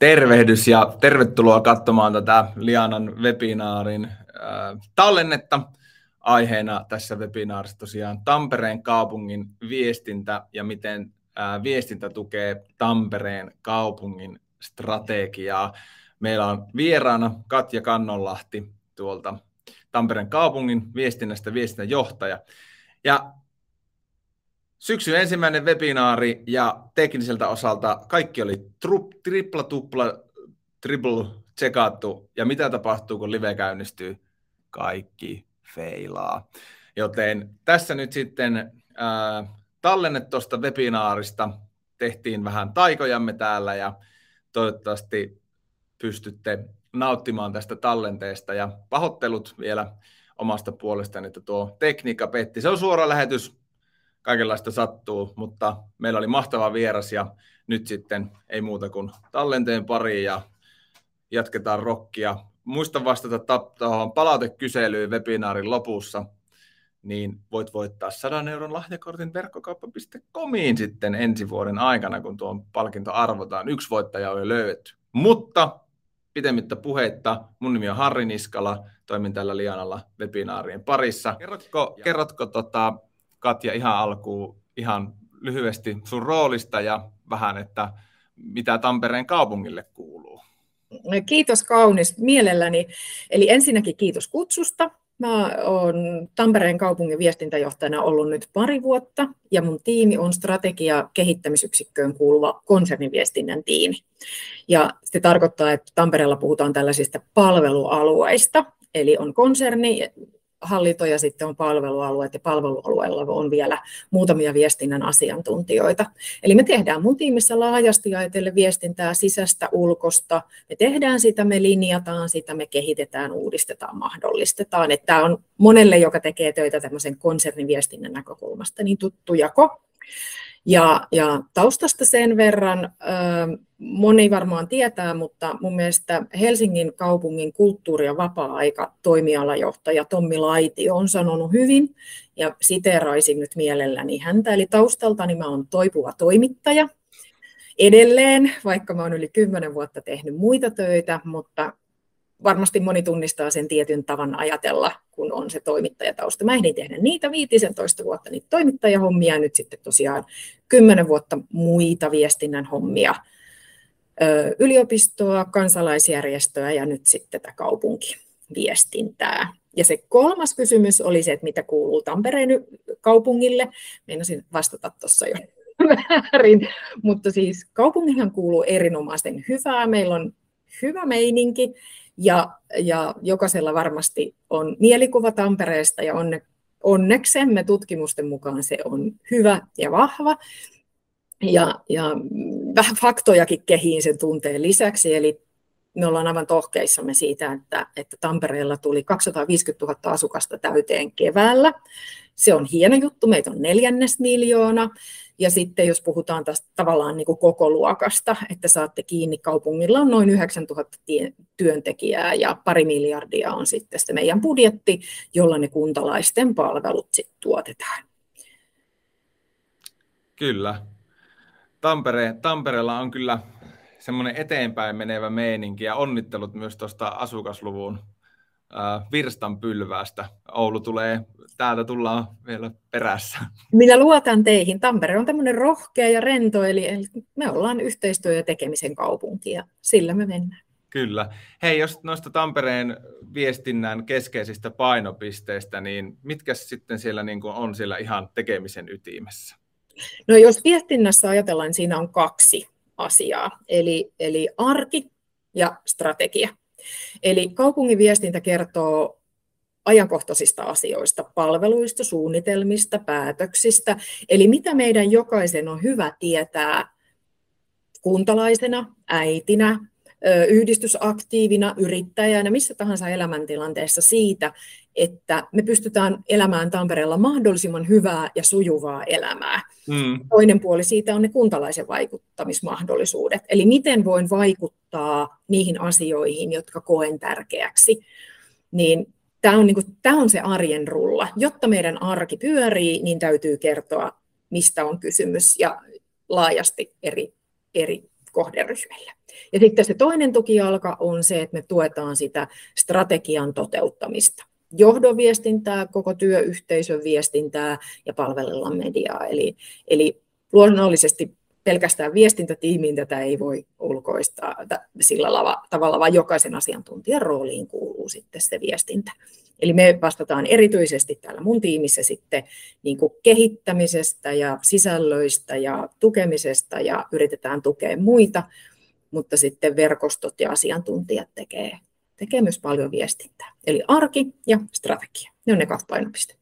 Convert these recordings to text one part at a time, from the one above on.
Tervehdys ja tervetuloa katsomaan tätä Lianan webinaarin äh, tallennetta. Aiheena tässä webinaarissa tosiaan Tampereen kaupungin viestintä ja miten äh, viestintä tukee Tampereen kaupungin strategiaa. Meillä on vieraana Katja Kannonlahti tuolta Tampereen kaupungin viestinnästä viestintäjohtaja. Ja Syksyn ensimmäinen webinaari ja tekniseltä osalta kaikki oli trup, tripla, tupla, triple tsekattu. Ja mitä tapahtuu, kun live käynnistyy? Kaikki feilaa. Joten tässä nyt sitten äh, tallenne tuosta webinaarista. Tehtiin vähän taikojamme täällä ja toivottavasti pystytte nauttimaan tästä tallenteesta. Ja pahoittelut vielä omasta puolestani, että tuo tekniikka petti. Se on suora lähetys kaikenlaista sattuu, mutta meillä oli mahtava vieras ja nyt sitten ei muuta kuin tallenteen pariin ja jatketaan rokkia. Muista vastata tuohon palautekyselyyn webinaarin lopussa, niin voit voittaa 100 euron lahjakortin verkkokauppa.comiin sitten ensi vuoden aikana, kun tuon palkinto arvotaan. Yksi voittaja on jo löydetty. Mutta pitemmittä puheitta, mun nimi on Harri Niskala, toimin tällä Lianalla webinaarien parissa. Kerrotko, kerrotko tota, Katja ihan alkuun ihan lyhyesti sun roolista ja vähän, että mitä Tampereen kaupungille kuuluu? Kiitos kaunis mielelläni. Eli ensinnäkin kiitos kutsusta. Mä oon Tampereen kaupungin viestintäjohtajana ollut nyt pari vuotta ja mun tiimi on strategia kehittämisyksikköön kuuluva konserniviestinnän tiimi. Ja se tarkoittaa, että Tampereella puhutaan tällaisista palvelualueista, eli on konserni, hallinto ja sitten on palvelualueet ja palvelualueella on vielä muutamia viestinnän asiantuntijoita. Eli me tehdään mun tiimissä laajasti ajatellen viestintää sisästä ulkosta. Me tehdään sitä, me linjataan sitä, me kehitetään, uudistetaan, mahdollistetaan. Että tämä on monelle, joka tekee töitä tämmöisen konserniviestinnän näkökulmasta, niin tuttu jako. Ja, ja taustasta sen verran, moni varmaan tietää, mutta mun mielestä Helsingin kaupungin kulttuuri- ja vapaa-aika toimialajohtaja Tommi Laiti on sanonut hyvin, ja siteeraisin nyt mielelläni häntä, eli taustaltani mä oon toipuva toimittaja, edelleen, vaikka mä oon yli kymmenen vuotta tehnyt muita töitä, mutta varmasti moni tunnistaa sen tietyn tavan ajatella, kun on se toimittajatausta. Mä ehdin tehdä niitä 15 vuotta niitä toimittajahommia, nyt sitten tosiaan 10 vuotta muita viestinnän hommia, yliopistoa, kansalaisjärjestöä ja nyt sitten tätä kaupunkiviestintää. Ja se kolmas kysymys oli se, että mitä kuuluu Tampereen kaupungille. Meinasin vastata tuossa jo väärin, mutta siis kaupungihan kuuluu erinomaisen hyvää. Meillä on hyvä meininki ja, ja jokaisella varmasti on mielikuva Tampereesta ja onne, onneksemme tutkimusten mukaan se on hyvä ja vahva. Ja, ja vähän faktojakin kehiin sen tunteen lisäksi, eli me ollaan aivan tohkeissamme siitä, että, että Tampereella tuli 250 000 asukasta täyteen keväällä. Se on hieno juttu, meitä on neljännes miljoona. Ja sitten jos puhutaan tästä tavallaan niin kuin koko luokasta, että saatte kiinni, kaupungilla on noin 9000 työntekijää ja pari miljardia on sitten se meidän budjetti, jolla ne kuntalaisten palvelut sitten tuotetaan. Kyllä. Tampere, Tampereella on kyllä semmoinen eteenpäin menevä meininki ja onnittelut myös tuosta asukasluvun virstan pylväästä. Oulu tulee, täältä tullaan vielä perässä. Minä luotan teihin. Tampere on tämmöinen rohkea ja rento, eli me ollaan yhteistyö- ja tekemisen kaupunki ja sillä me mennään. Kyllä. Hei, jos noista Tampereen viestinnän keskeisistä painopisteistä, niin mitkä sitten siellä niin kuin on siellä ihan tekemisen ytimessä? No jos viestinnässä ajatellaan, niin siinä on kaksi asiaa, eli, eli arki ja strategia. Eli kaupungin viestintä kertoo ajankohtaisista asioista, palveluista, suunnitelmista, päätöksistä. Eli mitä meidän jokaisen on hyvä tietää kuntalaisena, äitinä, yhdistysaktiivina, yrittäjänä, missä tahansa elämäntilanteessa siitä, että me pystytään elämään Tampereella mahdollisimman hyvää ja sujuvaa elämää. Mm. Toinen puoli siitä on ne kuntalaisen vaikuttamismahdollisuudet. Eli miten voin vaikuttaa niihin asioihin, jotka koen tärkeäksi. Niin tämä on, niin kuin, tämä on se arjen rulla. Jotta meidän arki pyörii, niin täytyy kertoa, mistä on kysymys ja laajasti eri, eri kohderyhmille. Ja sitten se toinen tukijalka on se, että me tuetaan sitä strategian toteuttamista johdon viestintää, koko työyhteisön viestintää ja palvelella mediaa. Eli, eli luonnollisesti pelkästään viestintätiimiin tätä ei voi ulkoistaa sillä tavalla, vaan jokaisen asiantuntijan rooliin kuuluu sitten se viestintä. Eli me vastataan erityisesti täällä mun tiimissä sitten niin kuin kehittämisestä ja sisällöistä ja tukemisesta ja yritetään tukea muita, mutta sitten verkostot ja asiantuntijat tekee, tekee myös paljon viestintää. Eli arki ja strategia, ne on ne kaksi painopistettä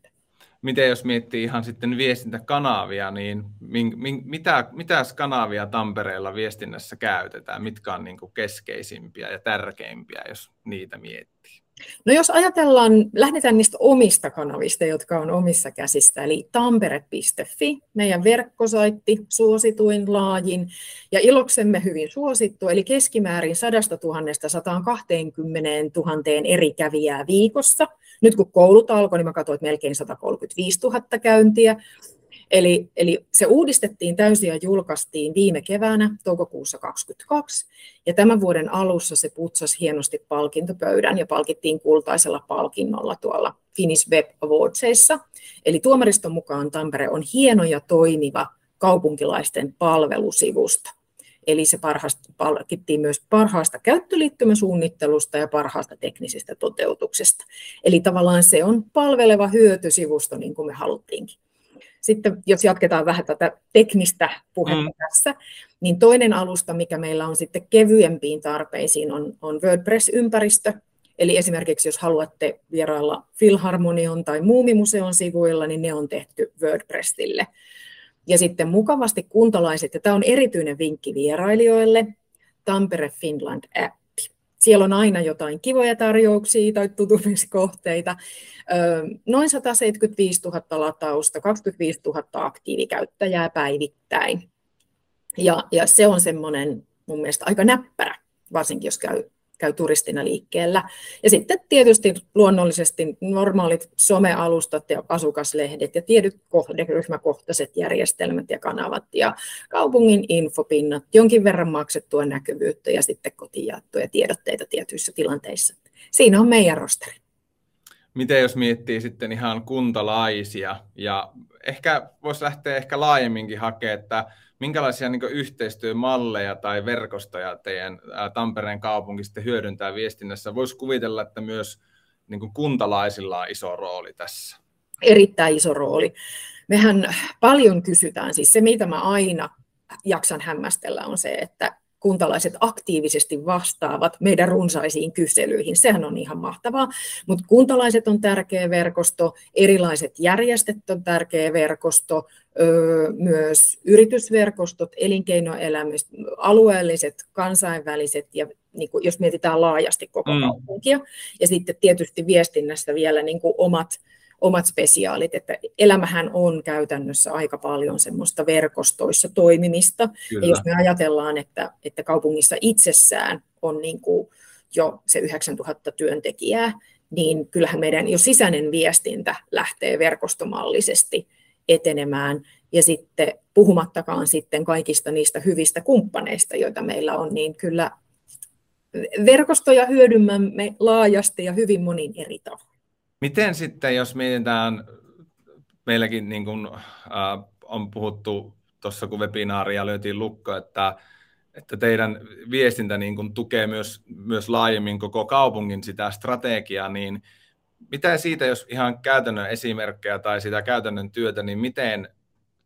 miten jos miettii ihan sitten viestintäkanavia, niin min, min, mitä, mitä kanavia Tampereella viestinnässä käytetään? Mitkä on niin kuin keskeisimpiä ja tärkeimpiä, jos niitä miettii? No jos ajatellaan, lähdetään niistä omista kanavista, jotka on omissa käsistä, eli tampere.fi, meidän verkkosaitti, suosituin, laajin ja iloksemme hyvin suosittu, eli keskimäärin 100 000 120 000 eri kävijää viikossa. Nyt kun koulut alkoi, niin mä katsoin, että melkein 135 000 käyntiä. Eli, eli se uudistettiin täysin ja julkaistiin viime keväänä, toukokuussa 2022, ja tämän vuoden alussa se putsasi hienosti palkintopöydän ja palkittiin kultaisella palkinnolla tuolla Finnish Web Awardsissa. Eli tuomariston mukaan Tampere on hieno ja toimiva kaupunkilaisten palvelusivusta. Eli se parhaasta, palkittiin myös parhaasta käyttöliittymäsuunnittelusta ja parhaasta teknisestä toteutuksesta. Eli tavallaan se on palveleva hyötysivusto, niin kuin me haluttiinkin. Sitten jos jatketaan vähän tätä teknistä puhetta mm. tässä, niin toinen alusta, mikä meillä on sitten kevyempiin tarpeisiin, on, on WordPress-ympäristö. Eli esimerkiksi jos haluatte vierailla Filharmonion tai Muumimuseon sivuilla, niin ne on tehty WordPressille. Ja sitten mukavasti kuntalaiset, ja tämä on erityinen vinkki vierailijoille, Tampere Finland app. Siellä on aina jotain kivoja tarjouksia tai tutumiskohteita. Noin 175 000 latausta, 25 000 aktiivikäyttäjää päivittäin. Ja, ja se on semmoinen mun mielestä aika näppärä, varsinkin jos käy käy turistina liikkeellä. Ja sitten tietysti luonnollisesti normaalit somealustat ja asukaslehdet ja tietyt kohderyhmäkohtaiset järjestelmät ja kanavat ja kaupungin infopinnat, jonkin verran maksettua näkyvyyttä ja sitten kotijaettuja tiedotteita tietyissä tilanteissa. Siinä on meidän rosteri. Miten jos miettii sitten ihan kuntalaisia ja ehkä voisi lähteä ehkä laajemminkin hakemaan, että minkälaisia niin yhteistyömalleja tai verkostoja teidän Tampereen kaupunki sitten hyödyntää viestinnässä? Voisi kuvitella, että myös niin kuntalaisilla on iso rooli tässä. Erittäin iso rooli. Mehän paljon kysytään, siis se mitä mä aina jaksan hämmästellä on se, että kuntalaiset aktiivisesti vastaavat meidän runsaisiin kyselyihin. Sehän on ihan mahtavaa, mutta kuntalaiset on tärkeä verkosto, erilaiset järjestöt on tärkeä verkosto, myös yritysverkostot, elinkeinoelämät, alueelliset, kansainväliset ja niin kuin, jos mietitään laajasti koko mm. kaupunkia. Ja sitten tietysti viestinnässä vielä niin kuin omat omat spesiaalit, että elämähän on käytännössä aika paljon semmoista verkostoissa toimimista. Kyllä. Ja jos me ajatellaan, että, että kaupungissa itsessään on niin kuin jo se 9000 työntekijää, niin kyllähän meidän jo sisäinen viestintä lähtee verkostomallisesti etenemään. Ja sitten puhumattakaan sitten kaikista niistä hyvistä kumppaneista, joita meillä on, niin kyllä verkostoja hyödymme laajasti ja hyvin monin eri tavoin. Miten sitten, jos mietitään, meilläkin niin kuin, äh, on puhuttu tuossa, kun webinaaria löytiin lukko, että, että teidän viestintä niin kuin, tukee myös, myös laajemmin koko kaupungin sitä strategiaa, niin mitä siitä, jos ihan käytännön esimerkkejä tai sitä käytännön työtä, niin miten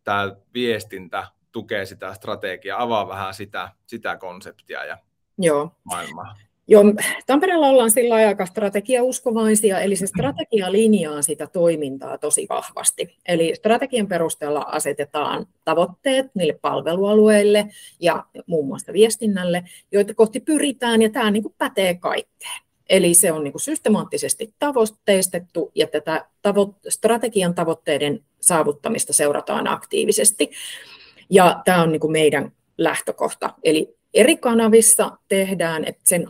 tämä viestintä tukee sitä strategiaa? Avaa vähän sitä, sitä konseptia ja Joo. maailmaa. Joo, Tampereella ollaan sillä aika strategiauskovaisia, eli se strategia linjaa sitä toimintaa tosi vahvasti. Eli strategian perusteella asetetaan tavoitteet niille palvelualueille ja muun muassa viestinnälle, joita kohti pyritään, ja tämä niin kuin pätee kaikkeen. Eli se on niin kuin systemaattisesti tavoitteistettu, ja tätä tavo- strategian tavoitteiden saavuttamista seurataan aktiivisesti. Ja tämä on niin kuin meidän lähtökohta. Eli eri kanavissa tehdään, että sen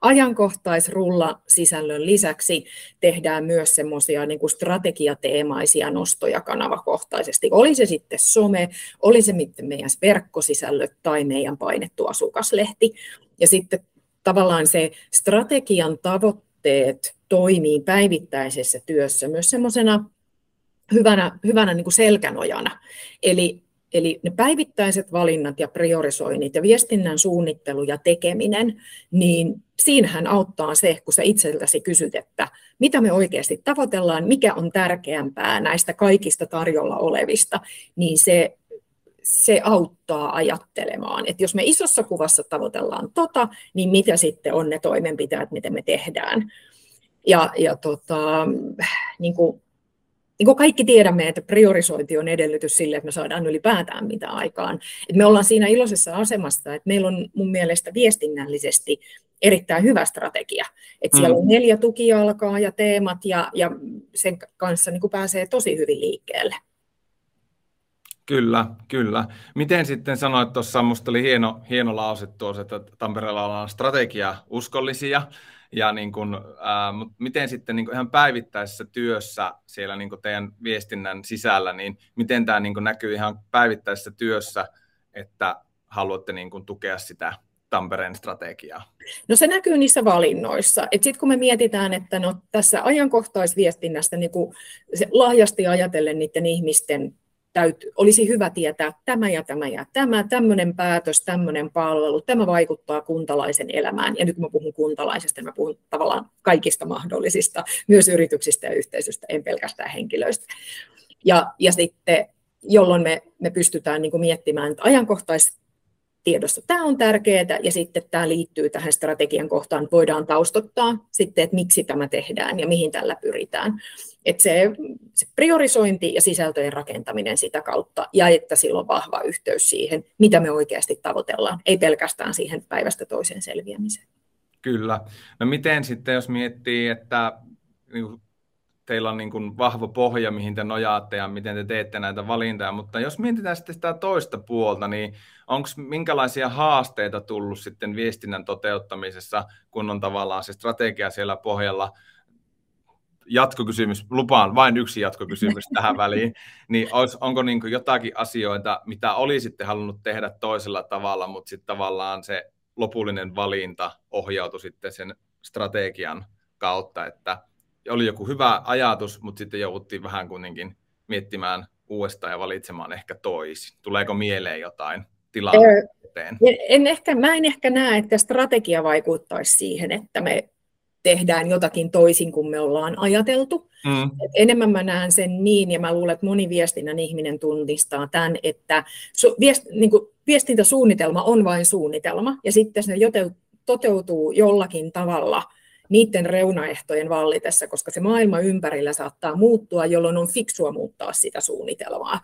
ajankohtaisrulla sisällön lisäksi tehdään myös semmoisia niin kuin strategiateemaisia nostoja kanavakohtaisesti. Oli se sitten some, oli se meidän verkkosisällöt tai meidän painettu asukaslehti. Ja sitten tavallaan se strategian tavoitteet toimii päivittäisessä työssä myös semmoisena hyvänä, hyvänä niin kuin selkänojana. Eli Eli ne päivittäiset valinnat ja priorisoinnit ja viestinnän suunnittelu ja tekeminen, niin siinähän auttaa se, kun sä itseltäsi kysyt, että mitä me oikeasti tavoitellaan, mikä on tärkeämpää näistä kaikista tarjolla olevista, niin se, se auttaa ajattelemaan. Että jos me isossa kuvassa tavoitellaan tota, niin mitä sitten on ne toimenpiteet, miten me tehdään. Ja, ja tota, niin kuin niin kuin kaikki tiedämme, että priorisointi on edellytys sille, että me saadaan ylipäätään mitä aikaan. Et me ollaan siinä iloisessa asemassa, että meillä on mun mielestä viestinnällisesti erittäin hyvä strategia. Että siellä on mm. neljä tukijalkaa ja teemat ja, ja sen kanssa niin kuin pääsee tosi hyvin liikkeelle. Kyllä, kyllä. Miten sitten sanoit tuossa, minusta oli hieno, hieno lause tuossa, että Tampereella ollaan strategia uskollisia. Ja niin kuin, ää, mutta miten sitten niin kuin ihan päivittäisessä työssä siellä niin kuin teidän viestinnän sisällä, niin miten tämä niin kuin näkyy ihan päivittäisessä työssä, että haluatte niin kuin tukea sitä Tampereen strategiaa? No se näkyy niissä valinnoissa. Sitten kun me mietitään, että no, tässä ajankohtaisviestinnästä niin kuin se laajasti ajatellen niiden ihmisten täytyy, olisi hyvä tietää tämä ja tämä ja tämä, tämmöinen päätös, tämmöinen palvelu, tämä vaikuttaa kuntalaisen elämään. Ja nyt kun mä puhun kuntalaisesta, niin mä puhun tavallaan kaikista mahdollisista, myös yrityksistä ja yhteisöistä, en pelkästään henkilöistä. Ja, ja sitten, jolloin me, me pystytään niin kuin miettimään, että ajankohtais, tiedossa tämä on tärkeää ja sitten tämä liittyy tähän strategian kohtaan, voidaan taustottaa sitten, että miksi tämä tehdään ja mihin tällä pyritään. Että se, se priorisointi ja sisältöjen rakentaminen sitä kautta ja että sillä on vahva yhteys siihen, mitä me oikeasti tavoitellaan, ei pelkästään siihen päivästä toiseen selviämiseen. Kyllä. No miten sitten, jos miettii, että niin teillä on niin kuin vahva pohja, mihin te nojaatte ja miten te teette näitä valintoja, mutta jos mietitään sitten sitä toista puolta, niin onko minkälaisia haasteita tullut sitten viestinnän toteuttamisessa, kun on tavallaan se strategia siellä pohjalla, jatkokysymys, lupaan vain yksi jatkokysymys tähän väliin, niin olisi, onko niin jotakin asioita, mitä olisitte halunnut tehdä toisella tavalla, mutta sitten tavallaan se lopullinen valinta ohjautui sitten sen strategian kautta, että oli joku hyvä ajatus, mutta sitten jouduttiin vähän kuitenkin miettimään uudestaan ja valitsemaan ehkä toisin. Tuleeko mieleen jotain tilanteen? En ehkä, mä en ehkä näe, että strategia vaikuttaisi siihen, että me tehdään jotakin toisin kuin me ollaan ajateltu. Mm. Et enemmän mä näen sen niin, ja mä luulen, että moni viestinnän ihminen tunnistaa tämän, että su, viest, niin kuin viestintäsuunnitelma on vain suunnitelma, ja sitten se toteutuu jollakin tavalla – niiden reunaehtojen vallitessa, koska se maailma ympärillä saattaa muuttua, jolloin on fiksua muuttaa sitä suunnitelmaa.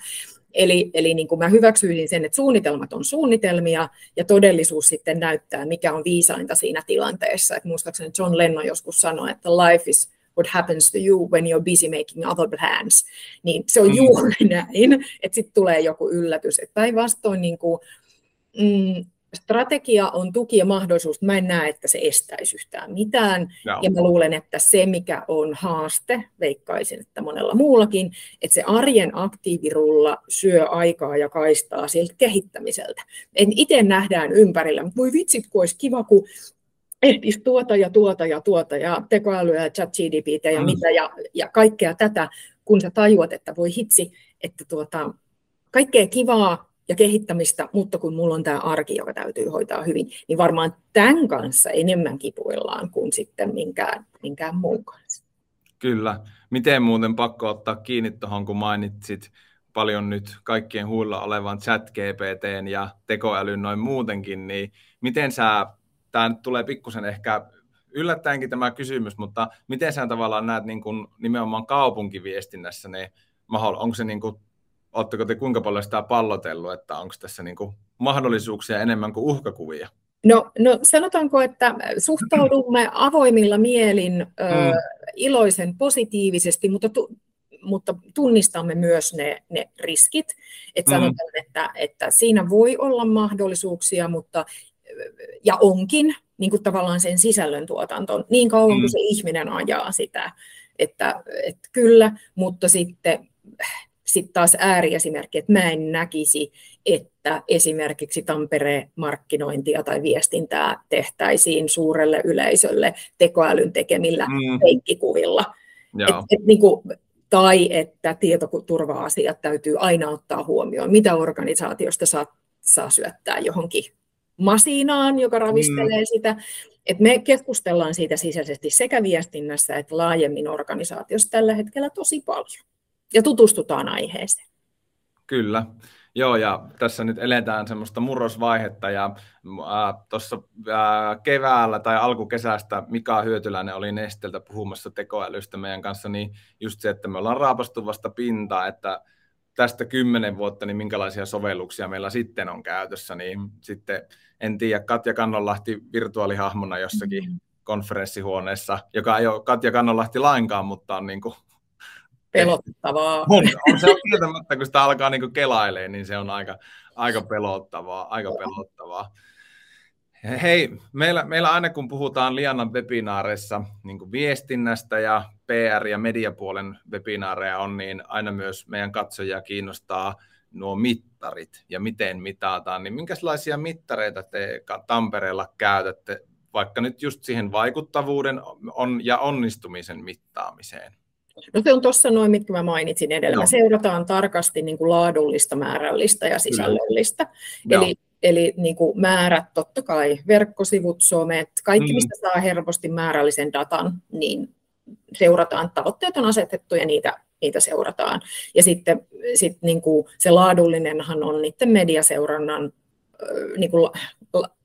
Eli, eli niin kuin mä hyväksyisin sen, että suunnitelmat on suunnitelmia ja todellisuus sitten näyttää, mikä on viisainta siinä tilanteessa. Että muistaakseni John Lennon joskus sanoi, että life is what happens to you when you're busy making other plans. Niin se on mm. juuri näin, että sitten tulee joku yllätys. Että päinvastoin niin kuin, mm, strategia on tuki ja mahdollisuus. Mä en näe, että se estäisi yhtään mitään. No. Ja mä luulen, että se, mikä on haaste, veikkaisin, että monella muullakin, että se arjen aktiivirulla syö aikaa ja kaistaa siltä kehittämiseltä. En itse nähdään ympärillä, mutta voi vitsit, kun olisi kiva, kun ehtisi tuota ja tuota ja tuota ja tekoälyä ja chat GDP ja mm. mitä ja, ja kaikkea tätä, kun sä tajuat, että voi hitsi, että tuota, kaikkea kivaa ja kehittämistä, mutta kun mulla on tämä arki, joka täytyy hoitaa hyvin, niin varmaan tämän kanssa enemmän kipuillaan kuin sitten minkään, minkään muun kanssa. Kyllä. Miten muuten pakko ottaa kiinni tuohon, kun mainitsit paljon nyt kaikkien huilla olevan chat GPT ja tekoälyn noin muutenkin, niin miten sä, tämä tulee pikkusen ehkä yllättäenkin tämä kysymys, mutta miten sä tavallaan näet niin kuin nimenomaan kaupunkiviestinnässä, niin onko se niin kuin Oletteko te kuinka paljon sitä pallotellut, että onko tässä niin kuin mahdollisuuksia enemmän kuin uhkakuvia? No, no sanotaanko, että suhtaudumme avoimilla mielin ö, mm. iloisen positiivisesti, mutta, tu, mutta tunnistamme myös ne, ne riskit. Et mm. sanotaan, että, että siinä voi olla mahdollisuuksia, mutta ja onkin, niin kuin tavallaan sen sisällön tuotantoon, niin kauan kuin mm. se ihminen ajaa sitä, että, että kyllä, mutta sitten sitten taas ääriesimerkki, että mä en näkisi, että esimerkiksi Tampereen markkinointia tai viestintää tehtäisiin suurelle yleisölle tekoälyn tekemillä mm. peikkikuvilla. Et, et, niin kuin, tai että tietoturva-asiat täytyy aina ottaa huomioon, mitä organisaatiosta saa, saa syöttää johonkin masinaan, joka ravistelee mm. sitä. Et me keskustellaan siitä sisäisesti sekä viestinnässä että laajemmin organisaatiossa tällä hetkellä tosi paljon ja tutustutaan aiheeseen. Kyllä. Joo, ja tässä nyt eletään semmoista murrosvaihetta, ja äh, tuossa äh, keväällä tai alkukesästä Mika Hyötyläinen oli Nesteltä puhumassa tekoälystä meidän kanssa, niin just se, että me ollaan raapastu vasta pintaa, että tästä kymmenen vuotta, niin minkälaisia sovelluksia meillä sitten on käytössä, niin sitten en tiedä, Katja Kannonlahti virtuaalihahmona jossakin mm-hmm. konferenssihuoneessa, joka ei ole Katja Kannonlahti lainkaan, mutta on niin kuin pelottavaa. On, on se on kieltämättä, kun sitä alkaa niin kelailemaan, niin se on aika, aika pelottavaa. Aika pelottavaa. Hei, meillä, meillä aina kun puhutaan Lianan webinaareissa niin viestinnästä ja PR- ja mediapuolen webinaareja on, niin aina myös meidän katsojia kiinnostaa nuo mittarit ja miten mitataan. Niin minkälaisia mittareita te Tampereella käytätte, vaikka nyt just siihen vaikuttavuuden on, ja onnistumisen mittaamiseen? No se on tuossa noin, mitkä mä mainitsin edellä. Me seurataan tarkasti niin kuin laadullista, määrällistä ja sisällöllistä. Kyllä. Eli, eli niin kuin määrät, totta kai, verkkosivut, somet, kaikki, mm. mistä saa helposti määrällisen datan, niin seurataan. Tavoitteet on asetettu ja niitä, niitä seurataan. Ja sitten sit niin kuin se laadullinenhan on niiden mediaseurannan niin kuin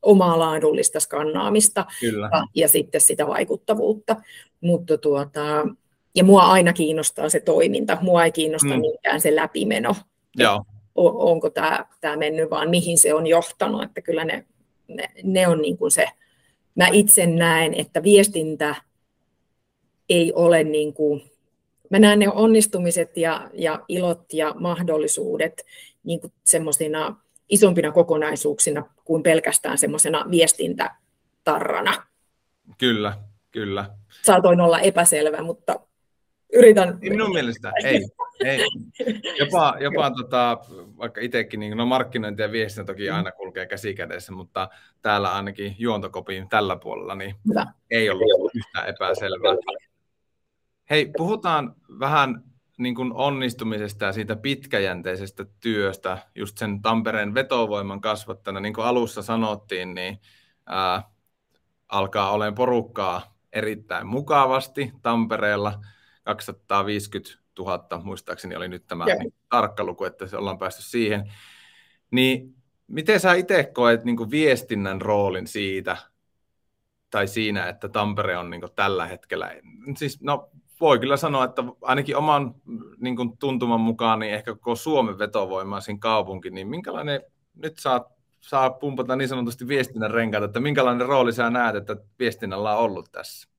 omaa laadullista skannaamista Kyllä. Ja, ja sitten sitä vaikuttavuutta. Mutta tuota, ja mua aina kiinnostaa se toiminta, mua ei kiinnosta mm. niinkään se läpimeno. Joo. onko tämä, tämä mennyt, vaan mihin se on johtanut, että kyllä ne, ne, ne on niin kuin se, mä itse näen, että viestintä ei ole niin kuin, mä näen ne onnistumiset ja, ja ilot ja mahdollisuudet niin kuin semmoisina isompina kokonaisuuksina kuin pelkästään semmoisena viestintätarrana. Kyllä, kyllä. Saatoin olla epäselvä, mutta yritän... Minun mielestä ei. ei. Jopa, jopa tota, vaikka itsekin, niin no markkinointi ja viestintä toki mm. aina kulkee käsi kädessä, mutta täällä ainakin juontokopin tällä puolella niin Hyvä. ei ollut yhtään epäselvää. Hei, puhutaan vähän niin kuin onnistumisesta ja siitä pitkäjänteisestä työstä, just sen Tampereen vetovoiman kasvattana, niin kuin alussa sanottiin, niin ää, alkaa olemaan porukkaa erittäin mukavasti Tampereella – 250 000, muistaakseni oli nyt tämä niin, tarkka luku, että se ollaan päästy siihen. Niin miten sä itse koet niin viestinnän roolin siitä, tai siinä, että Tampere on niin tällä hetkellä, siis no voi kyllä sanoa, että ainakin oman niin kuin tuntuman mukaan, niin ehkä koko Suomen vetovoimaisin kaupunki, niin minkälainen, nyt saa, saa pumpata niin sanotusti viestinnän renkaat, että minkälainen rooli sä näet, että viestinnällä on ollut tässä?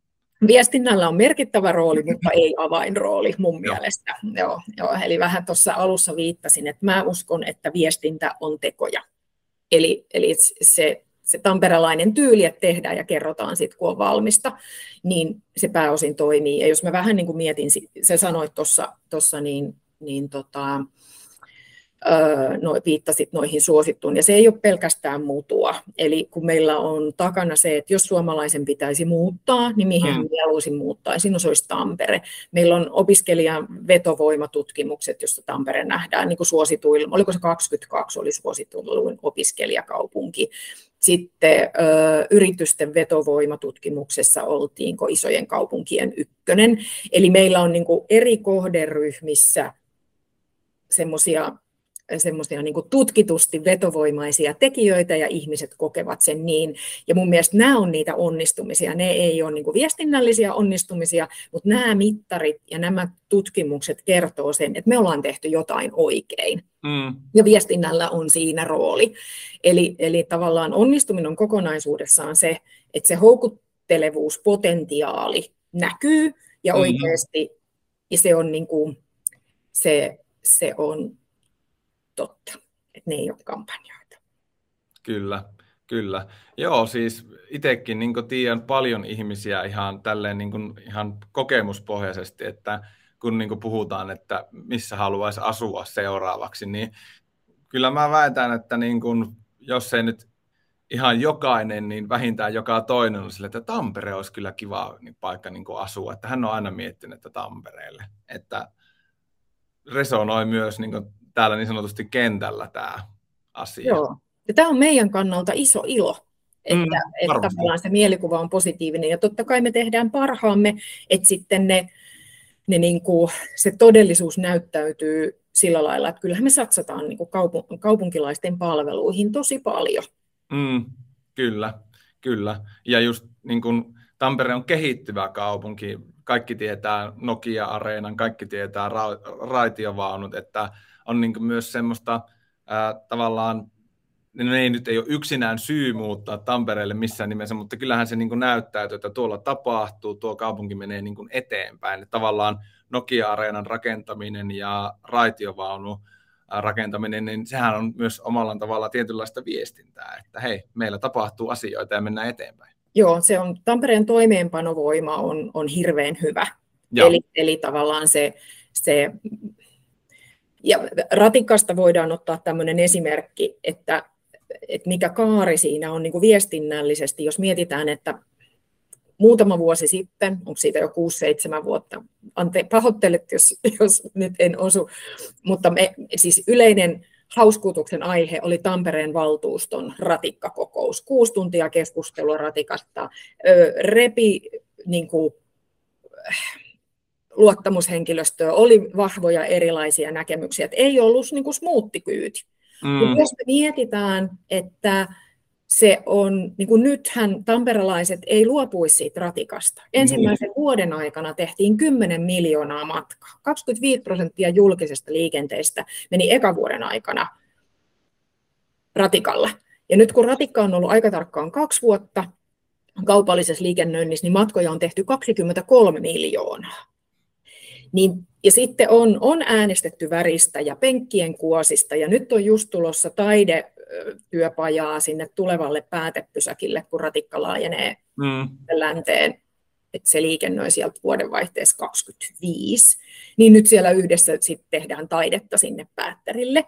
Viestinnällä on merkittävä rooli, mutta ei avainrooli mun mielestä. Joo, joo, eli vähän tuossa alussa viittasin, että mä uskon, että viestintä on tekoja. Eli, eli se, se tamperelainen tyyli, että tehdään ja kerrotaan sitten, kun on valmista, niin se pääosin toimii. Ja jos mä vähän niin kuin mietin, se sanoit tuossa, niin, niin tota, no, viittasit noihin suosittuun, ja se ei ole pelkästään mutua. Eli kun meillä on takana se, että jos suomalaisen pitäisi muuttaa, niin mihin mm. mieluisin muuttaisin, no se olisi Tampere. Meillä on opiskelijan vetovoimatutkimukset, josta Tampere nähdään niin kuin suosituin, oliko se 22, oli suosituin opiskelijakaupunki. Sitten ö, yritysten vetovoimatutkimuksessa oltiinko isojen kaupunkien ykkönen. Eli meillä on niin kuin eri kohderyhmissä semmoisia semmoisia niin tutkitusti vetovoimaisia tekijöitä ja ihmiset kokevat sen niin. Ja mun mielestä nämä on niitä onnistumisia. Ne ei ole niin viestinnällisiä onnistumisia, mutta nämä mittarit ja nämä tutkimukset kertoo sen, että me ollaan tehty jotain oikein. Mm. Ja viestinnällä on siinä rooli. Eli, eli tavallaan onnistuminen on kokonaisuudessaan se, että se houkuttelevuuspotentiaali näkyy ja mm-hmm. oikeasti ja se on, niin kuin, se, se on totta, että ne ei ole kampanjoita. Kyllä, Kyllä. Joo, siis itsekin niin tiedän paljon ihmisiä ihan tälleen niin kuin, ihan kokemuspohjaisesti, että kun niin puhutaan, että missä haluaisi asua seuraavaksi, niin kyllä mä väitän, että niin kuin, jos ei nyt ihan jokainen, niin vähintään joka toinen on sille, että Tampere olisi kyllä kiva niin paikka niin kuin asua. Että hän on aina miettinyt, että Tampereelle. Että resonoi myös niin kuin täällä niin sanotusti kentällä tämä asia. Joo. Ja tämä on meidän kannalta iso ilo, että, mm, että tavallaan se mielikuva on positiivinen. Ja totta kai me tehdään parhaamme, että sitten ne, ne niin kuin, se todellisuus näyttäytyy sillä lailla, että kyllähän me satsataan niin kuin kaupun, kaupunkilaisten palveluihin tosi paljon. Mm, kyllä, kyllä. Ja just niin kuin Tampere on kehittyvä kaupunki. Kaikki tietää Nokia-areenan, kaikki tietää ra- raitiovaunut, että on niin myös semmoista ää, tavallaan ne ei nyt ei ole yksinään syy muuttaa Tampereelle missään nimessä, mutta kyllähän se niin näyttää, että tuolla tapahtuu, tuo kaupunki menee niin eteenpäin. Että tavallaan Nokia-areenan rakentaminen ja raitiovaunu rakentaminen, niin sehän on myös omalla tavalla tietynlaista viestintää, että hei, meillä tapahtuu asioita ja mennään eteenpäin. Joo, se on, Tampereen toimeenpanovoima on, on hirveän hyvä. Eli, eli tavallaan se, se ja ratikasta voidaan ottaa tämmöinen esimerkki, että, että mikä kaari siinä on niin kuin viestinnällisesti, jos mietitään, että muutama vuosi sitten, onko siitä jo 6-7 vuotta, ante, pahoittelet, jos, jos nyt en osu, mutta me, siis yleinen hauskuutuksen aihe oli Tampereen valtuuston ratikkakokous. Kuusi tuntia keskustelua ratikasta, repi niin kuin, luottamushenkilöstöä, oli vahvoja erilaisia näkemyksiä, että ei ollut niin kuin smoothikyyti. Mm. Mutta jos me mietitään, että se on, niin kuin nythän tamperelaiset ei luopuisi siitä ratikasta. Ensimmäisen mm. vuoden aikana tehtiin 10 miljoonaa matkaa. 25 prosenttia julkisesta liikenteestä meni eka vuoden aikana ratikalla. Ja nyt kun ratikka on ollut aika tarkkaan kaksi vuotta kaupallisessa liikennöinnissä, niin matkoja on tehty 23 miljoonaa. Niin, ja sitten on, on äänestetty väristä ja penkkien kuosista, ja nyt on just tulossa taidetyöpajaa sinne tulevalle päätepysäkille, kun ratikka laajenee mm. länteen, että se liikennöi sieltä vuodenvaihteessa 25. Niin nyt siellä yhdessä sitten tehdään taidetta sinne päättärille.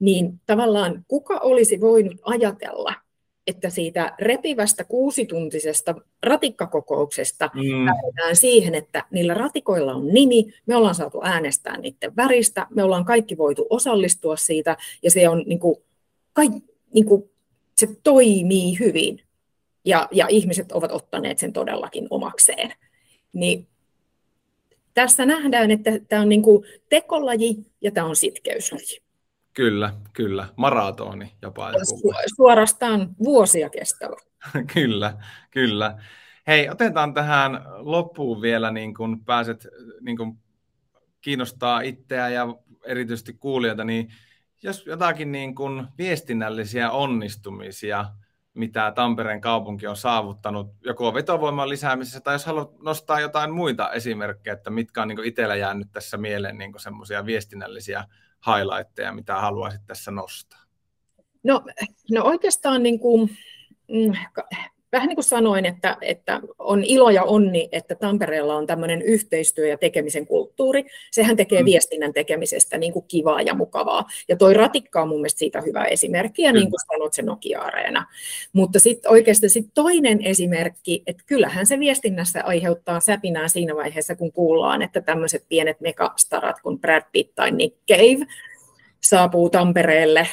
Niin tavallaan kuka olisi voinut ajatella, että siitä repivästä kuusituntisesta ratikkakokouksesta mm. lähdetään siihen, että niillä ratikoilla on nimi, me ollaan saatu äänestää niiden väristä, me ollaan kaikki voitu osallistua siitä, ja se on niin kuin, kaik, niin kuin, se toimii hyvin, ja, ja ihmiset ovat ottaneet sen todellakin omakseen. Niin tässä nähdään, että tämä on niin kuin tekolaji ja tämä on sitkeyslaji. Kyllä, kyllä. Maratoni jopa. Su- suorastaan vuosia kestävä. kyllä, kyllä. Hei, otetaan tähän loppuun vielä, niin kun pääset niin kun kiinnostaa itseä ja erityisesti kuulijoita, niin jos jotakin niin kun viestinnällisiä onnistumisia, mitä Tampereen kaupunki on saavuttanut joko vetovoiman lisäämisessä, tai jos haluat nostaa jotain muita esimerkkejä, että mitkä on niin itsellä jäänyt tässä mieleen niin semmoisia viestinnällisiä highlightteja, mitä haluaisit tässä nostaa? No, no oikeastaan niin kuin, mm, vähän niin kuin sanoin, että, että on ilo ja onni, että Tampereella on tämmöinen yhteistyö- ja tekemisen kulttuuri. Sehän tekee mm. viestinnän tekemisestä niin kuin kivaa ja mukavaa. Ja toi ratikka on mun mielestä siitä hyvä esimerkki, ja niin kuin sanot, se Nokia-areena. Mutta sitten oikeastaan sit toinen esimerkki, että kyllähän se viestinnässä aiheuttaa säpinää siinä vaiheessa, kun kuullaan, että tämmöiset pienet megastarat kuin Brad Pitt tai Nick Cave saapuu Tampereelle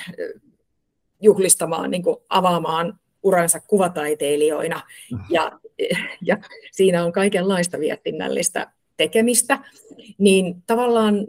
juhlistamaan, niin kuin avaamaan uransa kuvataiteilijoina. Mm. Ja, ja siinä on kaikenlaista viestinnällistä tekemistä, niin tavallaan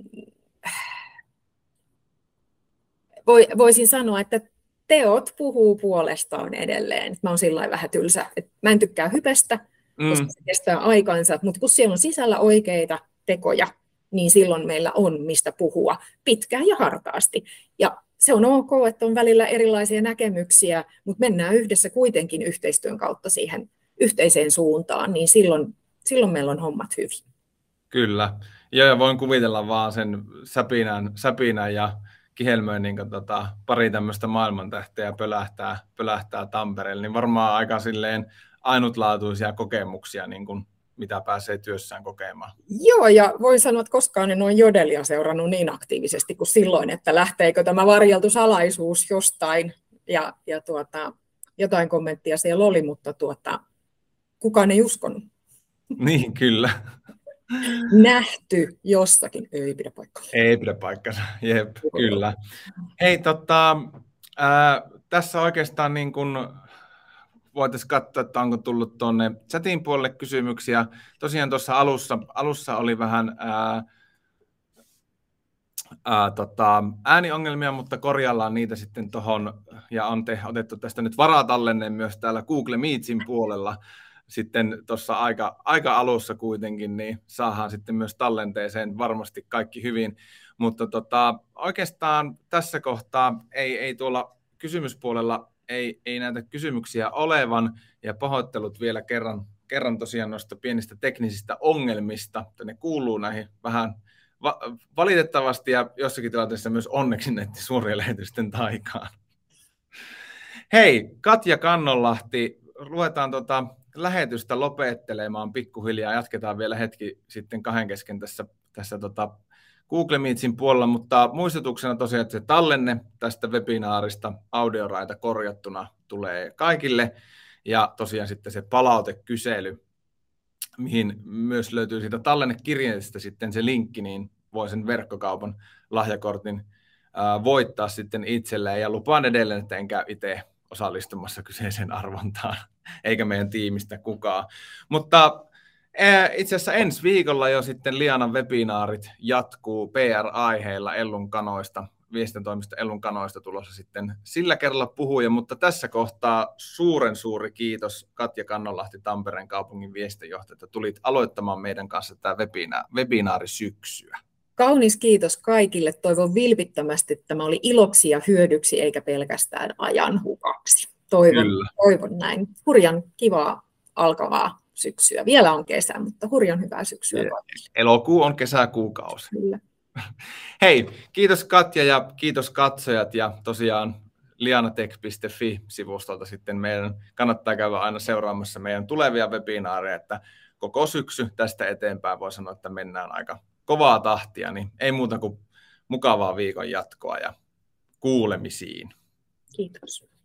voisin sanoa, että teot puhuu puolestaan edelleen. Mä oon sillä vähän tylsä, että mä en tykkää hypestä, mm. koska se kestää aikansa, mutta kun siellä on sisällä oikeita tekoja, niin silloin meillä on mistä puhua pitkään ja hartaasti. Ja se on ok, että on välillä erilaisia näkemyksiä, mutta mennään yhdessä kuitenkin yhteistyön kautta siihen yhteiseen suuntaan, niin silloin, silloin meillä on hommat hyvin. Kyllä. Ja voin kuvitella vaan sen säpinän, säpinän ja kihelmöi niin tota, pari tämmöistä maailmantähteä pölähtää, pölähtää Tampereelle, niin varmaan aika silleen ainutlaatuisia kokemuksia, niin kuin, mitä pääsee työssään kokemaan. Joo, ja voin sanoa, että koskaan en ole jodelia seurannut niin aktiivisesti kuin silloin, että lähteekö tämä varjeltu salaisuus jostain, ja, ja tuota, jotain kommenttia siellä oli, mutta tuota, kukaan ei uskonut. Niin, kyllä. Nähty jossakin. Ei pidä paikkaa. Ei pidä paikkansa, jep, kyllä. Hei, tota, ää, tässä oikeastaan niin kuin voitaisiin katsoa, että onko tullut tuonne chatin puolelle kysymyksiä. Tosiaan tuossa alussa, alussa oli vähän ää, ää, tota, ääniongelmia, mutta korjallaan niitä sitten tuohon, ja on te, otettu tästä nyt varatallenne myös täällä Google Meetsin puolella sitten tuossa aika, aika alussa kuitenkin, niin saadaan sitten myös tallenteeseen varmasti kaikki hyvin. Mutta tota, oikeastaan tässä kohtaa ei, ei tuolla kysymyspuolella ei, ei näitä kysymyksiä olevan, ja pahoittelut vielä kerran, kerran tosiaan noista pienistä teknisistä ongelmista, ne kuuluu näihin vähän va- valitettavasti ja jossakin tilanteessa myös onneksi näiden suorien lähetysten taikaan. Hei, Katja Kannonlahti, luetaan tota lähetystä lopettelemaan pikkuhiljaa. Jatketaan vielä hetki sitten kahden kesken tässä, tässä tota Google Meetsin puolella, mutta muistutuksena tosiaan, että se tallenne tästä webinaarista audioraita korjattuna tulee kaikille. Ja tosiaan sitten se palautekysely, mihin myös löytyy siitä tallennekirjeestä sitten se linkki, niin voi sen verkkokaupan lahjakortin voittaa sitten itselleen. Ja lupaan edelleen, että en käy itse osallistumassa kyseiseen arvontaan, eikä meidän tiimistä kukaan. Mutta itse asiassa ensi viikolla jo sitten Lianan webinaarit jatkuu PR-aiheilla Ellun kanoista, viestintätoimista Ellun kanoista tulossa sitten sillä kerralla puhuja, mutta tässä kohtaa suuren suuri kiitos Katja Kannonlahti Tampereen kaupungin viestinjohtaja, että tulit aloittamaan meidän kanssa tämä webinaari syksyä. Kaunis kiitos kaikille. Toivon vilpittömästi, että tämä oli iloksi ja hyödyksi eikä pelkästään ajan hukaksi. Toivon, toivon näin. Hurjan kivaa alkavaa syksyä. Vielä on kesä, mutta hurjan hyvää syksyä. Elokuu on kesäkuukausi. Kyllä. Hei, kiitos Katja ja kiitos katsojat ja tosiaan lianatech.fi-sivustolta sitten meidän kannattaa käydä aina seuraamassa meidän tulevia webinaareja, että koko syksy tästä eteenpäin voi sanoa, että mennään aika kovaa tahtia, niin ei muuta kuin mukavaa viikon jatkoa ja kuulemisiin. Kiitos.